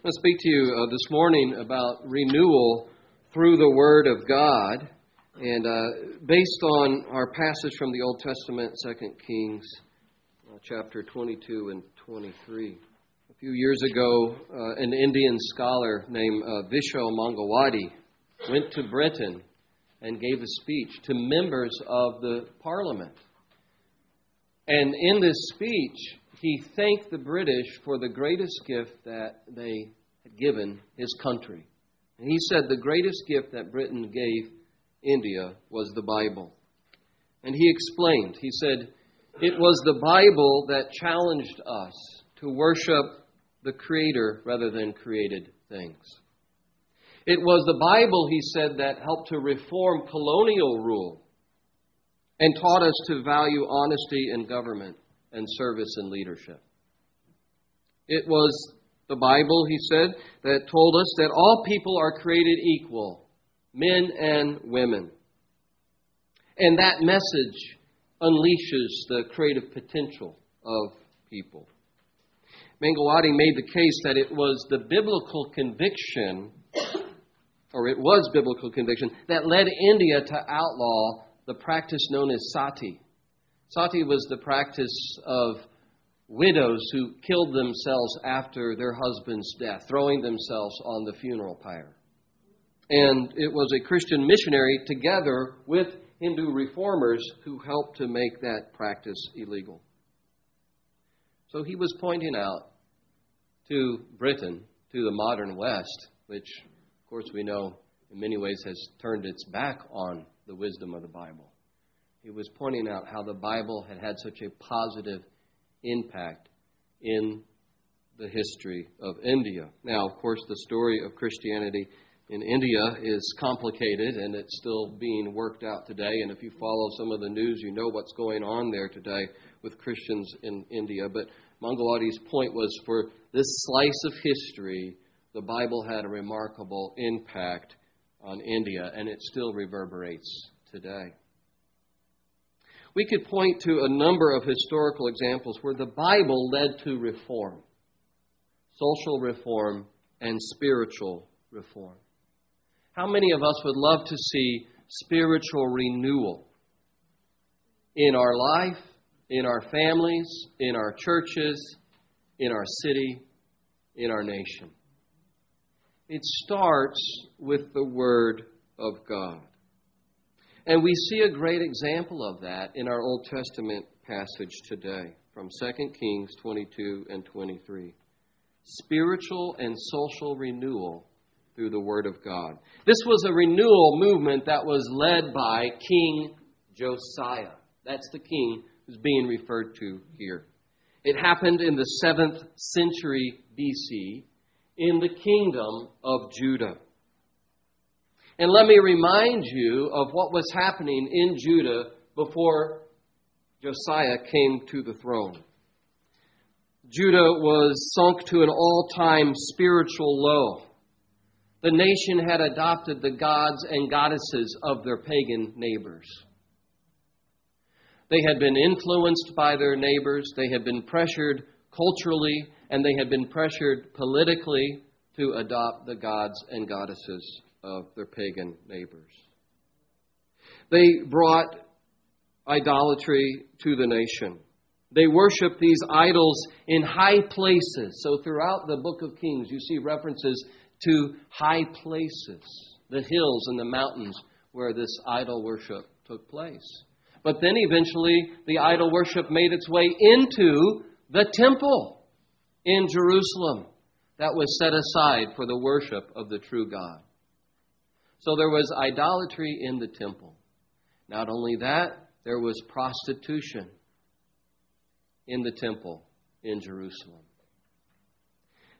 I want to speak to you uh, this morning about renewal through the Word of God, and uh, based on our passage from the Old Testament, 2 Kings uh, chapter 22 and 23. A few years ago, uh, an Indian scholar named uh, Vishal Mangalwadi went to Britain and gave a speech to members of the Parliament. And in this speech, he thanked the British for the greatest gift that they had given his country. And he said the greatest gift that Britain gave India was the Bible. And he explained, he said, it was the Bible that challenged us to worship the Creator rather than created things. It was the Bible, he said, that helped to reform colonial rule and taught us to value honesty in government and service and leadership. It was the Bible, he said, that told us that all people are created equal, men and women. And that message unleashes the creative potential of people. Mangalwadi made the case that it was the biblical conviction, or it was biblical conviction, that led India to outlaw the practice known as sati, Sati was the practice of widows who killed themselves after their husband's death, throwing themselves on the funeral pyre. And it was a Christian missionary together with Hindu reformers who helped to make that practice illegal. So he was pointing out to Britain, to the modern West, which, of course, we know in many ways has turned its back on the wisdom of the Bible. He was pointing out how the Bible had had such a positive impact in the history of India. Now, of course, the story of Christianity in India is complicated and it's still being worked out today. And if you follow some of the news, you know what's going on there today with Christians in India. But Mangalwadi's point was for this slice of history, the Bible had a remarkable impact on India, and it still reverberates today. We could point to a number of historical examples where the Bible led to reform social reform and spiritual reform. How many of us would love to see spiritual renewal in our life, in our families, in our churches, in our city, in our nation? It starts with the Word of God. And we see a great example of that in our Old Testament passage today from 2 Kings 22 and 23. Spiritual and social renewal through the Word of God. This was a renewal movement that was led by King Josiah. That's the king who's being referred to here. It happened in the 7th century BC in the kingdom of Judah. And let me remind you of what was happening in Judah before Josiah came to the throne. Judah was sunk to an all time spiritual low. The nation had adopted the gods and goddesses of their pagan neighbors. They had been influenced by their neighbors, they had been pressured culturally, and they had been pressured politically to adopt the gods and goddesses of their pagan neighbors. They brought idolatry to the nation. They worshiped these idols in high places. So, throughout the book of Kings, you see references to high places, the hills and the mountains where this idol worship took place. But then eventually, the idol worship made its way into the temple in Jerusalem that was set aside for the worship of the true God. So there was idolatry in the temple. Not only that, there was prostitution in the temple in Jerusalem.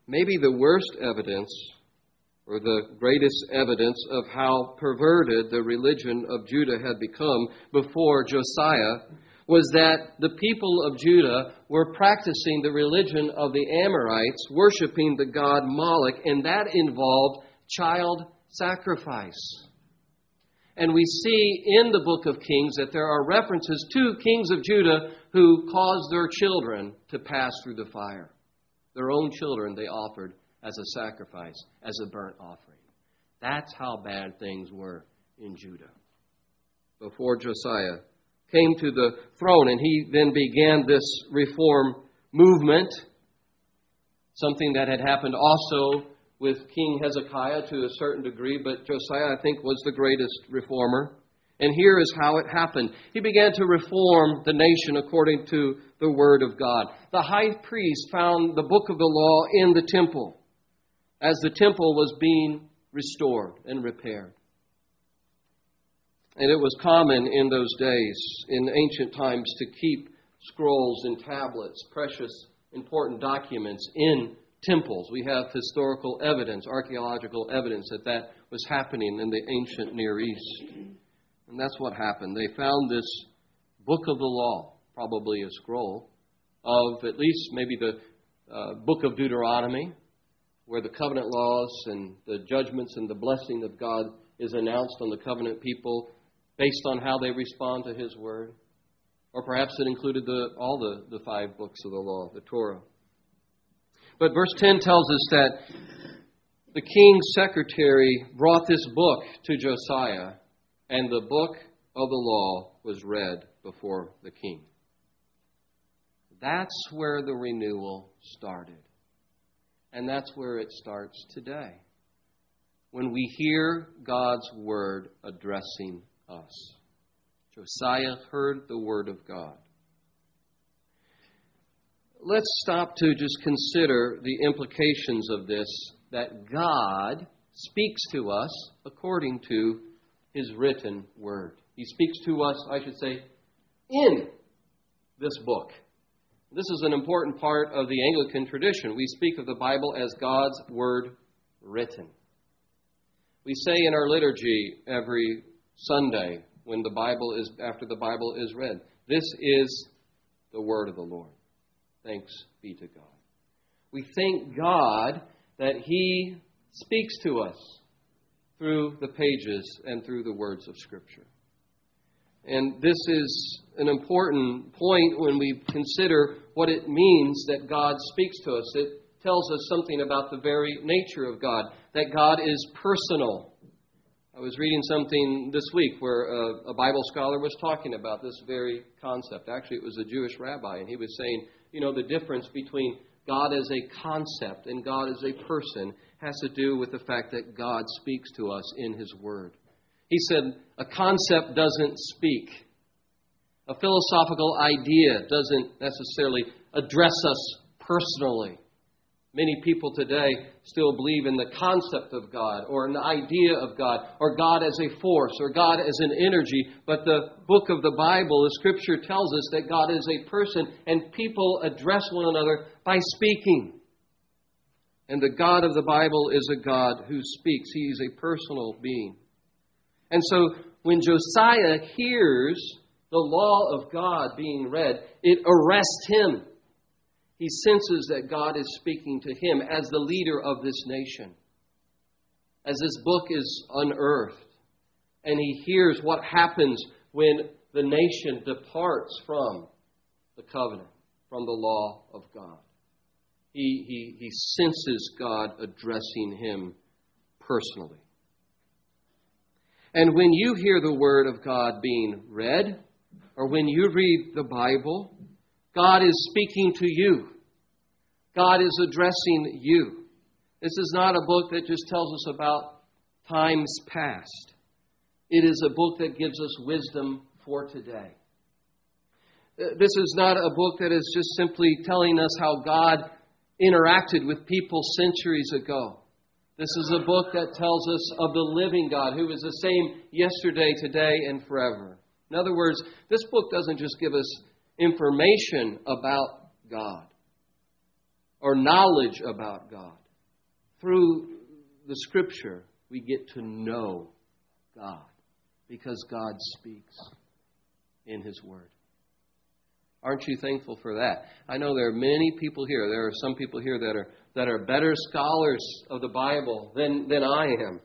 Maybe the worst evidence, or the greatest evidence, of how perverted the religion of Judah had become before Josiah was that the people of Judah were practicing the religion of the Amorites, worshiping the god Moloch, and that involved child sacrifice. And we see in the book of Kings that there are references to kings of Judah who caused their children to pass through the fire. Their own children they offered as a sacrifice, as a burnt offering. That's how bad things were in Judah. Before Josiah came to the throne, and he then began this reform movement, something that had happened also with King Hezekiah to a certain degree, but Josiah, I think, was the greatest reformer. And here is how it happened. He began to reform the nation according to the Word of God. The high priest found the book of the law in the temple as the temple was being restored and repaired. And it was common in those days, in ancient times, to keep scrolls and tablets, precious, important documents in temples. We have historical evidence, archaeological evidence that that was happening in the ancient Near East. And that's what happened. They found this book of the law, probably a scroll, of at least maybe the uh, book of Deuteronomy, where the covenant laws and the judgments and the blessing of God is announced on the covenant people based on how they respond to His word. Or perhaps it included the, all the, the five books of the law, the Torah. But verse 10 tells us that the king's secretary brought this book to Josiah and the book of the law was read before the king. That's where the renewal started. And that's where it starts today. When we hear God's word addressing us. Josiah heard the word of God. Let's stop to just consider the implications of this that God speaks to us according to his written word. He speaks to us, I should say, in this book. This is an important part of the Anglican tradition. We speak of the Bible as God's word written. We say in our liturgy every Sunday when the Bible is after the Bible is read, this is the word of the Lord. Thanks be to God. We thank God that he speaks to us through the pages and through the words of Scripture. And this is an important point when we consider what it means that God speaks to us. It tells us something about the very nature of God, that God is personal. I was reading something this week where a, a, Bible scholar was talking about this very concept. Actually, it was a Jewish rabbi, and he was saying, you know, the difference between God as a concept and God as a person has to do with the fact that God speaks to us in His Word. He said, a concept doesn't speak. A philosophical idea doesn't necessarily address us personally. Many people today still believe in the concept of God or an idea of God or God as a force or God as an energy. But the book of the Bible, the scripture tells us that God is a person and people address one another by speaking. And the God of the Bible is a God who speaks, He is a personal being. And so when Josiah hears the law of God being read, it arrests him. He senses that God is speaking to him as the leader of this nation. As this book is unearthed, and he hears what happens when the nation departs from the covenant, from the law of God. He, he, he senses God addressing him personally. And when you hear the Word of God being read, or when you read the Bible, God is speaking to you. God is addressing you. This is not a book that just tells us about times past. It is a book that gives us wisdom for today. Uh, this is not a book that is just simply telling us how God interacted with people centuries ago. This is a book that tells us of the living God who is the same yesterday, today, and forever. In other words, this book doesn't just give us information about God or knowledge about God. Through the Scripture, we get to know God because God speaks in His Word. Aren't you thankful for that? I know there are many people here. There are some people here that are that are better scholars of the Bible than than I am.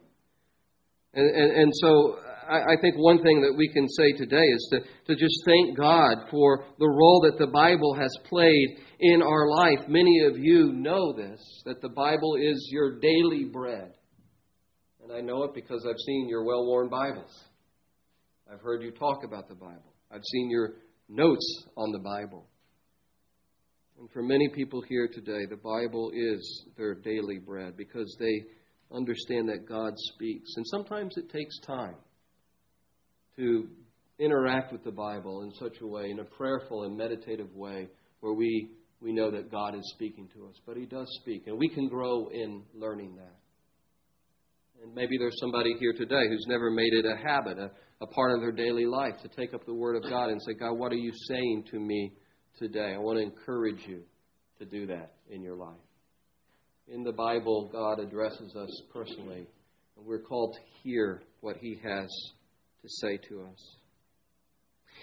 And, and, and so I, I think one thing that we can say today is to, to just thank God for the role that the Bible has played in our life. Many of you know this, that the Bible is your daily bread. And I know it because I've seen your well worn Bibles. I've heard you talk about the Bible. I've seen your notes on the Bible. And for many people here today, the Bible is their daily bread because they understand that God speaks. And sometimes it takes time to interact with the Bible in such a way, in a prayerful and meditative way, where we, we know that God is speaking to us. But He does speak, and we can grow in learning that. And maybe there's somebody here today who's never made it a habit, a, a part of their daily life, to take up the Word of God and say, God, what are you saying to me today? I want to encourage you to do that in your life. In the Bible, God addresses us personally, and we're called to hear what He has to say to us.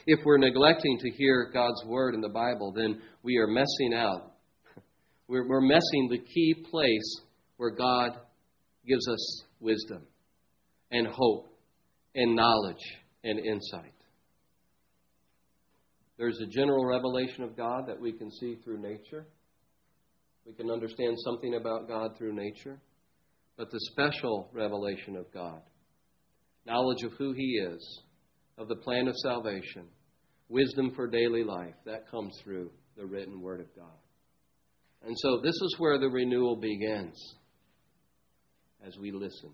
If we're neglecting to hear God's Word in the Bible, then we are messing out. We're, we're messing the key place where God gives us wisdom and hope and knowledge and insight. There's a general revelation of God that we can see through nature. We can understand something about God through nature. But the special revelation of God, knowledge of who He is, of the plan of salvation, wisdom for daily life, that comes through the written Word of God. And so this is where the renewal begins as we listen.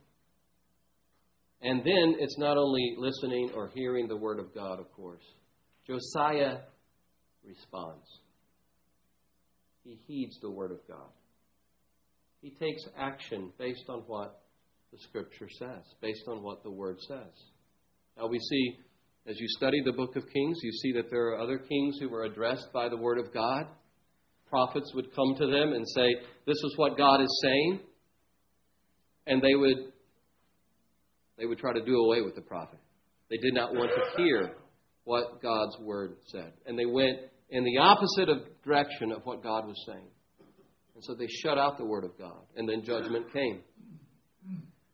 And then it's not only listening or hearing the Word of God, of course. Josiah responds. He heeds the Word of God. He takes action based on what the Scripture says, based on what the Word says. Now we see, as you study the book of Kings, you see that there are other kings who were addressed by the Word of God. Prophets would come to them and say, This is what God is saying. And they would they would try to do away with the prophet. They did not want to hear what God's word said. And they went in the opposite of direction of what God was saying. And so they shut out the word of God. And then judgment came.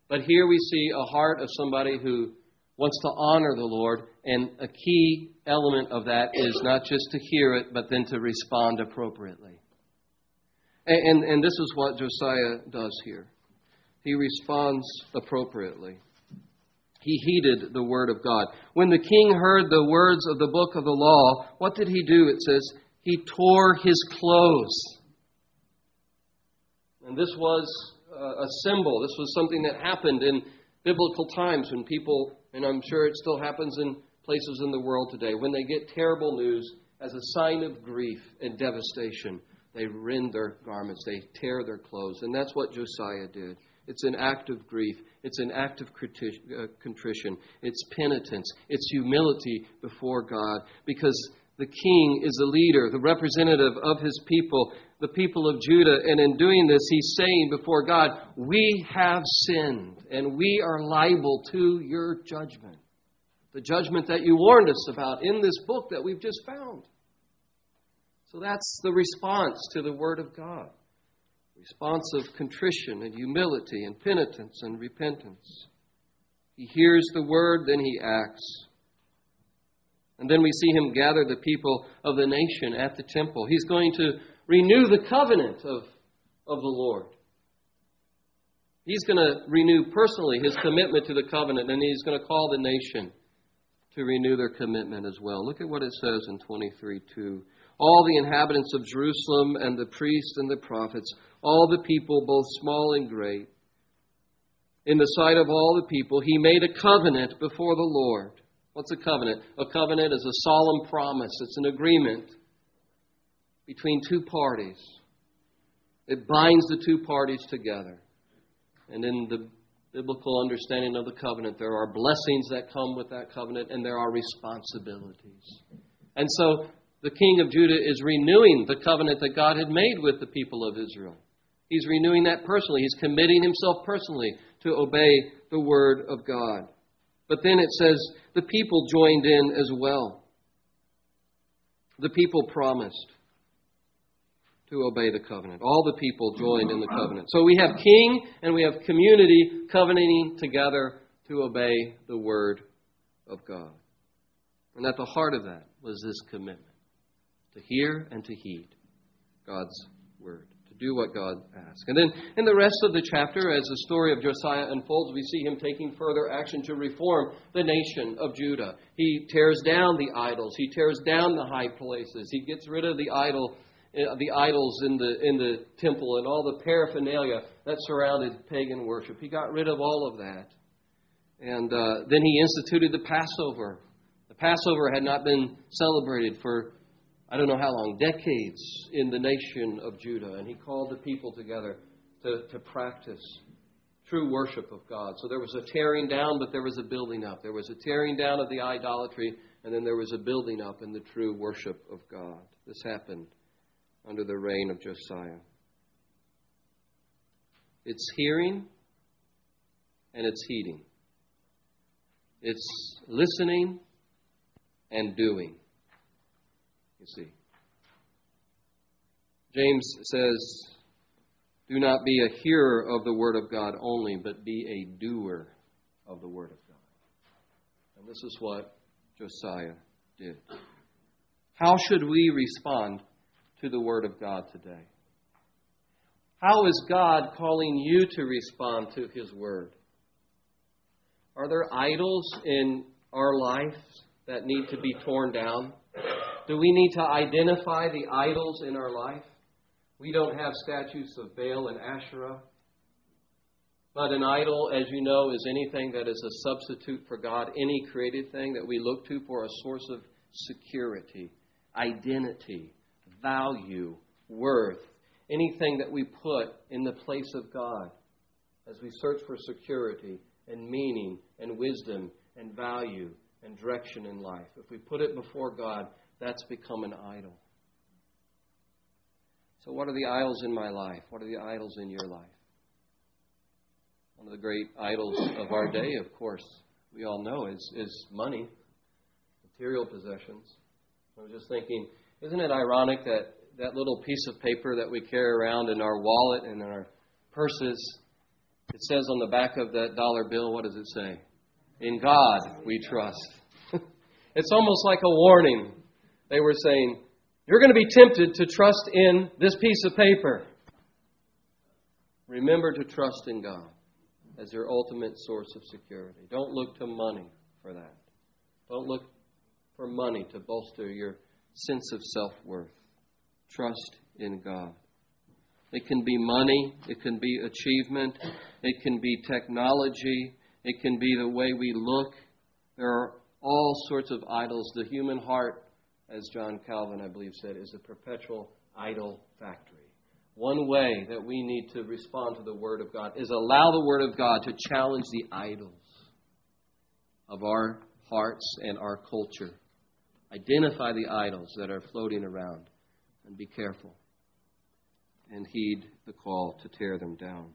But here we see a heart of somebody who wants to honor the Lord, and a key element of that is not just to hear it, but then to respond appropriately. And, and, and this is what Josiah does here. He responds appropriately he heeded the word of God. When the king heard the words of the book of the law, what did he do? It says, he tore his clothes. And this was a symbol. This was something that happened in biblical times when people, and I'm sure it still happens in places in the world today, when they get terrible news as a sign of grief and devastation, they rend their garments, they tear their clothes. And that's what Josiah did. It's an act of grief. It's an act of uh, contrition. It's penitence. It's humility before God because the king is the leader, the representative of his people, the people of Judah. And in doing this, he's saying before God, We have sinned and we are liable to your judgment. The judgment that you warned us about in this book that we've just found. So that's the response to the Word of God response of contrition and humility and penitence and repentance. He hears the word, then he acts. And then we see him gather the people of the nation at the temple. He's going to renew the covenant of, of the Lord. He's going to renew personally his commitment to the covenant, and he's going to call the nation to renew their commitment as well. Look at what it says in 23 2. All the inhabitants of Jerusalem and the priests and the prophets all the people, both small and great. In the sight of all the people, he made a covenant before the Lord. What's a covenant? A covenant is a solemn promise, it's an agreement between two parties. It binds the two parties together. And in the biblical understanding of the covenant, there are blessings that come with that covenant, and there are responsibilities. And so the king of Judah is renewing the covenant that God had made with the people of Israel. He's renewing that personally. He's committing himself personally to obey the word of God. But then it says the people joined in as well. The people promised to obey the covenant. All the people joined in the covenant. So we have king and we have community covenanting together to obey the word of God. And at the heart of that was this commitment to hear and to heed God's word, to do what God asks. And then in the rest of the chapter, as the story of Josiah unfolds, we see him taking further action to reform the nation of Judah. He tears down the idols, he tears down the high places, he gets rid of the idol. Uh, the idols in the in the temple and all the paraphernalia that surrounded pagan worship. He got rid of all of that, and uh, then he instituted the Passover. The Passover had not been celebrated for I don't know how long, decades in the nation of Judah, and he called the people together to, to practice true worship of God. So there was a tearing down, but there was a building up. There was a tearing down of the idolatry, and then there was a building up in the true worship of God. This happened under the reign of Josiah. It's hearing and it's heeding. It's listening and doing. You see. James says, Do not be a hearer of the Word of God only, but be a doer of the Word of God. And this is what Josiah did. How should we respond to the Word of God today? How is God calling you to respond to His Word? Are there idols in our life that need to be torn down? Do we need to identify the idols in our life? We don't have statues of Baal and Asherah. But an idol, as you know, is anything that is a substitute for God, any created thing that we look to for a source of security, identity, value, worth, anything that we put in the place of God as we search for security and meaning and wisdom and value and direction in life. If we put it before God, that's become an idol. So, what are the idols in my life? What are the idols in your life? One of the great idols of our day, of course, we all know, is, is money, material possessions. I was just thinking, isn't it ironic that that little piece of paper that we carry around in our wallet and in our purses, it says on the back of that dollar bill, what does it say? In God we trust. it's almost like a warning. They were saying, You're going to be tempted to trust in this piece of paper. Remember to trust in God as your ultimate source of security. Don't look to money for that. Don't look for money to bolster your sense of self worth. Trust in God. It can be money, it can be achievement, it can be technology, it can be the way we look. There are all sorts of idols. The human heart, as John Calvin, I believe, said, is a perpetual idol factory. One way that we need to respond to the Word of God is allow the Word of God to challenge the idols of our hearts and our culture. Identify the idols that are floating around and be careful and heed the call to tear them down.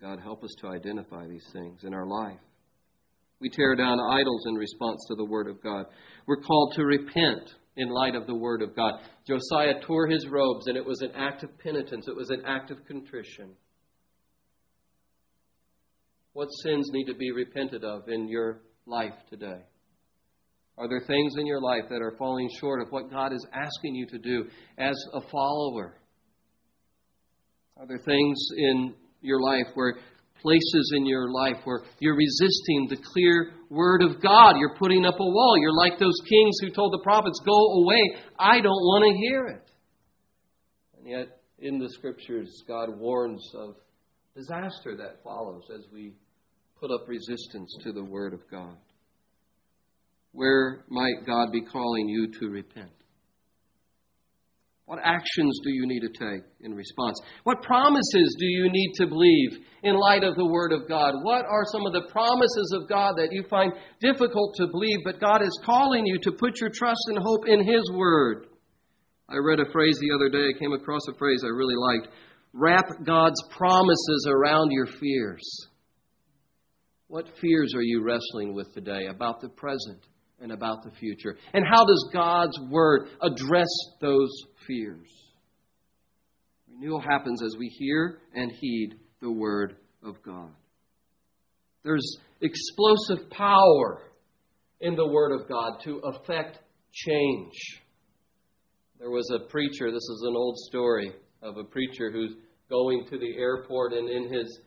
God, help us to identify these things in our life. We tear down idols in response to the Word of God. We're called to repent in light of the Word of God. Josiah tore his robes, and it was an act of penitence, it was an act of contrition. What sins need to be repented of in your life today? Are there things in your life that are falling short of what God is asking you to do as a follower? Are there things in your life where places in your life where you're resisting the clear word of God? You're putting up a wall. You're like those kings who told the prophets, Go away. I don't want to hear it. And yet, in the scriptures, God warns of disaster that follows as we put up resistance to the word of God. Where might God be calling you to repent? What actions do you need to take in response? What promises do you need to believe in light of the Word of God? What are some of the promises of God that you find difficult to believe, but God is calling you to put your trust and hope in His Word? I read a phrase the other day, I came across a phrase I really liked. Wrap God's promises around your fears. What fears are you wrestling with today about the present? And about the future? And how does God's Word address those fears? Renewal happens as we hear and heed the Word of God. There's explosive power in the Word of God to affect change. There was a preacher, this is an old story of a preacher who's going to the airport, and in his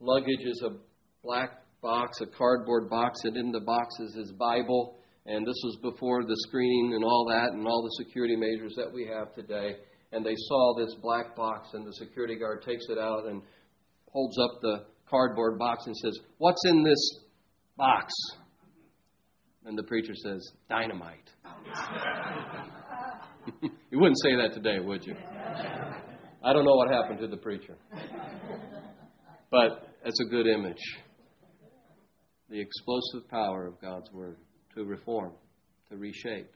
luggage is a black box, a cardboard box, and in the box is his Bible. And this was before the screening and all that, and all the security measures that we have today. And they saw this black box, and the security guard takes it out and holds up the cardboard box and says, What's in this box? And the preacher says, Dynamite. you wouldn't say that today, would you? I don't know what happened to the preacher. But it's a good image. The explosive power of God's Word to reform, to reshape.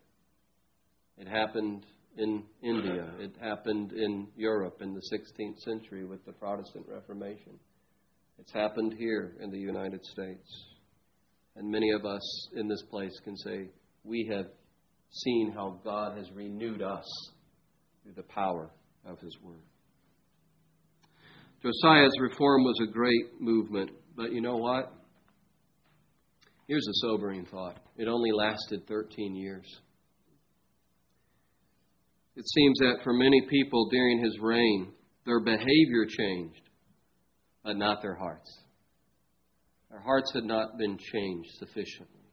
It happened in India, it happened in Europe in the 16th century with the Protestant Reformation. It's happened here in the United States. And many of us in this place can say, we have seen how God has renewed us through the power of His Word. Josiah's reform was a great movement, but you know what? Here's a sobering thought it only lasted 13 years. It seems that for many people during his reign, their behavior changed, but not their hearts. Their hearts had not been changed sufficiently,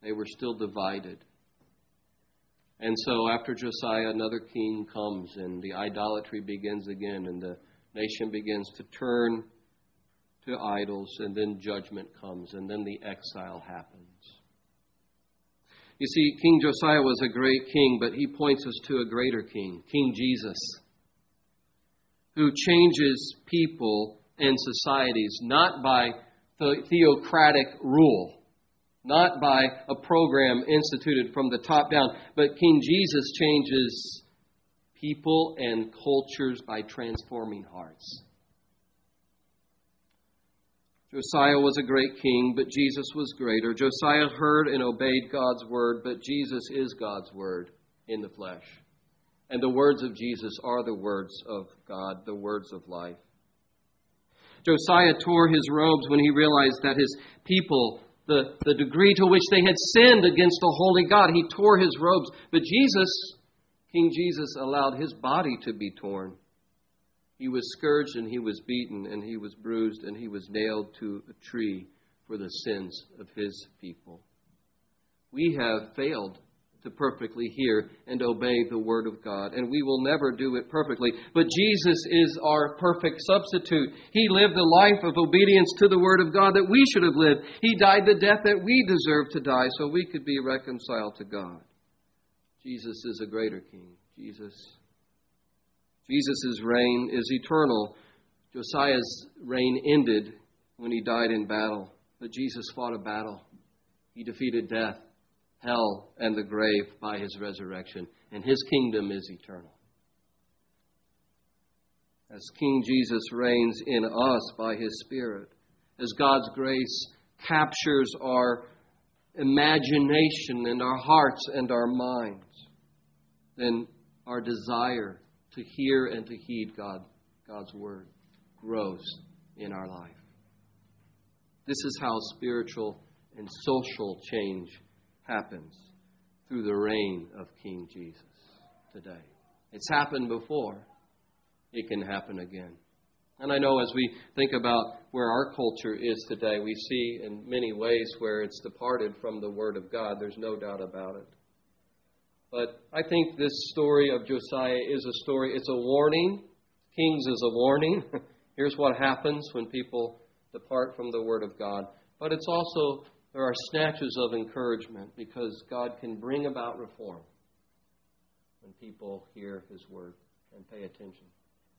they were still divided. And so, after Josiah, another king comes, and the idolatry begins again, and the nation begins to turn to idols, and then judgment comes, and then the exile happens. You see, King Josiah was a great king, but he points us to a greater king, King Jesus, who changes people and societies not by theocratic rule, not by a program instituted from the top down, but King Jesus changes people and cultures by transforming hearts. Josiah was a great king, but Jesus was greater. Josiah heard and obeyed God's word, but Jesus is God's word in the flesh. And the words of Jesus are the words of God, the words of life. Josiah tore his robes when he realized that his people, the, the degree to which they had sinned against the holy God, he tore his robes. But Jesus, King Jesus, allowed his body to be torn he was scourged and he was beaten and he was bruised and he was nailed to a tree for the sins of his people. We have failed to perfectly hear and obey the Word of God, and we will never do it perfectly. But Jesus is our perfect substitute. He lived the life of obedience to the Word of God that we should have lived. He died the death that we deserve to die so we could be reconciled to God. Jesus is a greater King. Jesus Jesus' reign is eternal. Josiah's reign ended when he died in battle, but Jesus fought a battle. He defeated death, hell, and the grave by his resurrection, and his kingdom is eternal. As King Jesus reigns in us by his Spirit, as God's grace captures our imagination and our hearts and our minds, then our desire to hear and to heed God, God's word grows in our life. This is how spiritual and social change happens through the reign of King Jesus today. It's happened before, it can happen again. And I know as we think about where our culture is today, we see in many ways where it's departed from the Word of God. There's no doubt about it. But I think this story of Josiah is a story, it's a warning. Kings is a warning. Here's what happens when people depart from the Word of God. But it's also, there are snatches of encouragement because God can bring about reform when people hear His Word and pay attention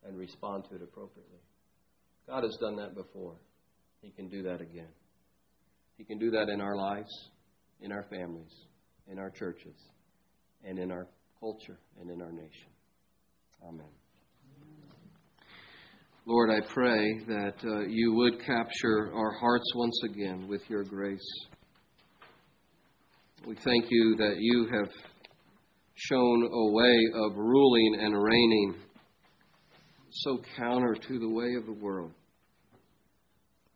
and respond to it appropriately. God has done that before. He can do that again. He can do that in our lives, in our families, in our churches and in our culture and in our nation. Amen. Lord, I pray that uh, you would capture our hearts once again with your grace. We thank you that you have shown a way of ruling and reigning so counter to the way of the world.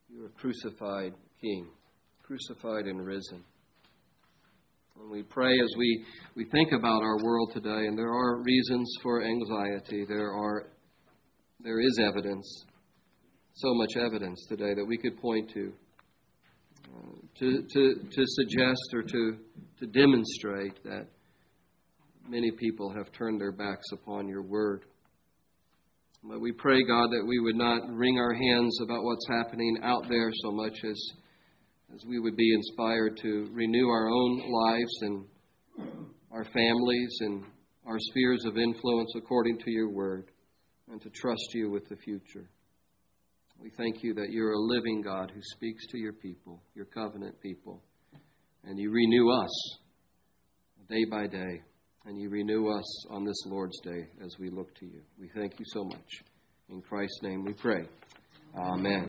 You are crucified King, crucified and risen. And we pray as we, we think about our world today, and there are reasons for anxiety. There are there is evidence, so much evidence today that we could point to, uh, to, to, to suggest or to, to demonstrate that many people have turned their backs upon your word. But we pray, God, that we would not wring our hands about what's happening out there so much as, as we would be inspired to renew our own lives and our families and our spheres of influence according to your word and to trust you with the future. We thank you that you're a living God who speaks to your people, your covenant people, and you renew us day by day, and you renew us on this Lord's Day as we look to you. We thank you so much. In Christ's name we pray. Amen.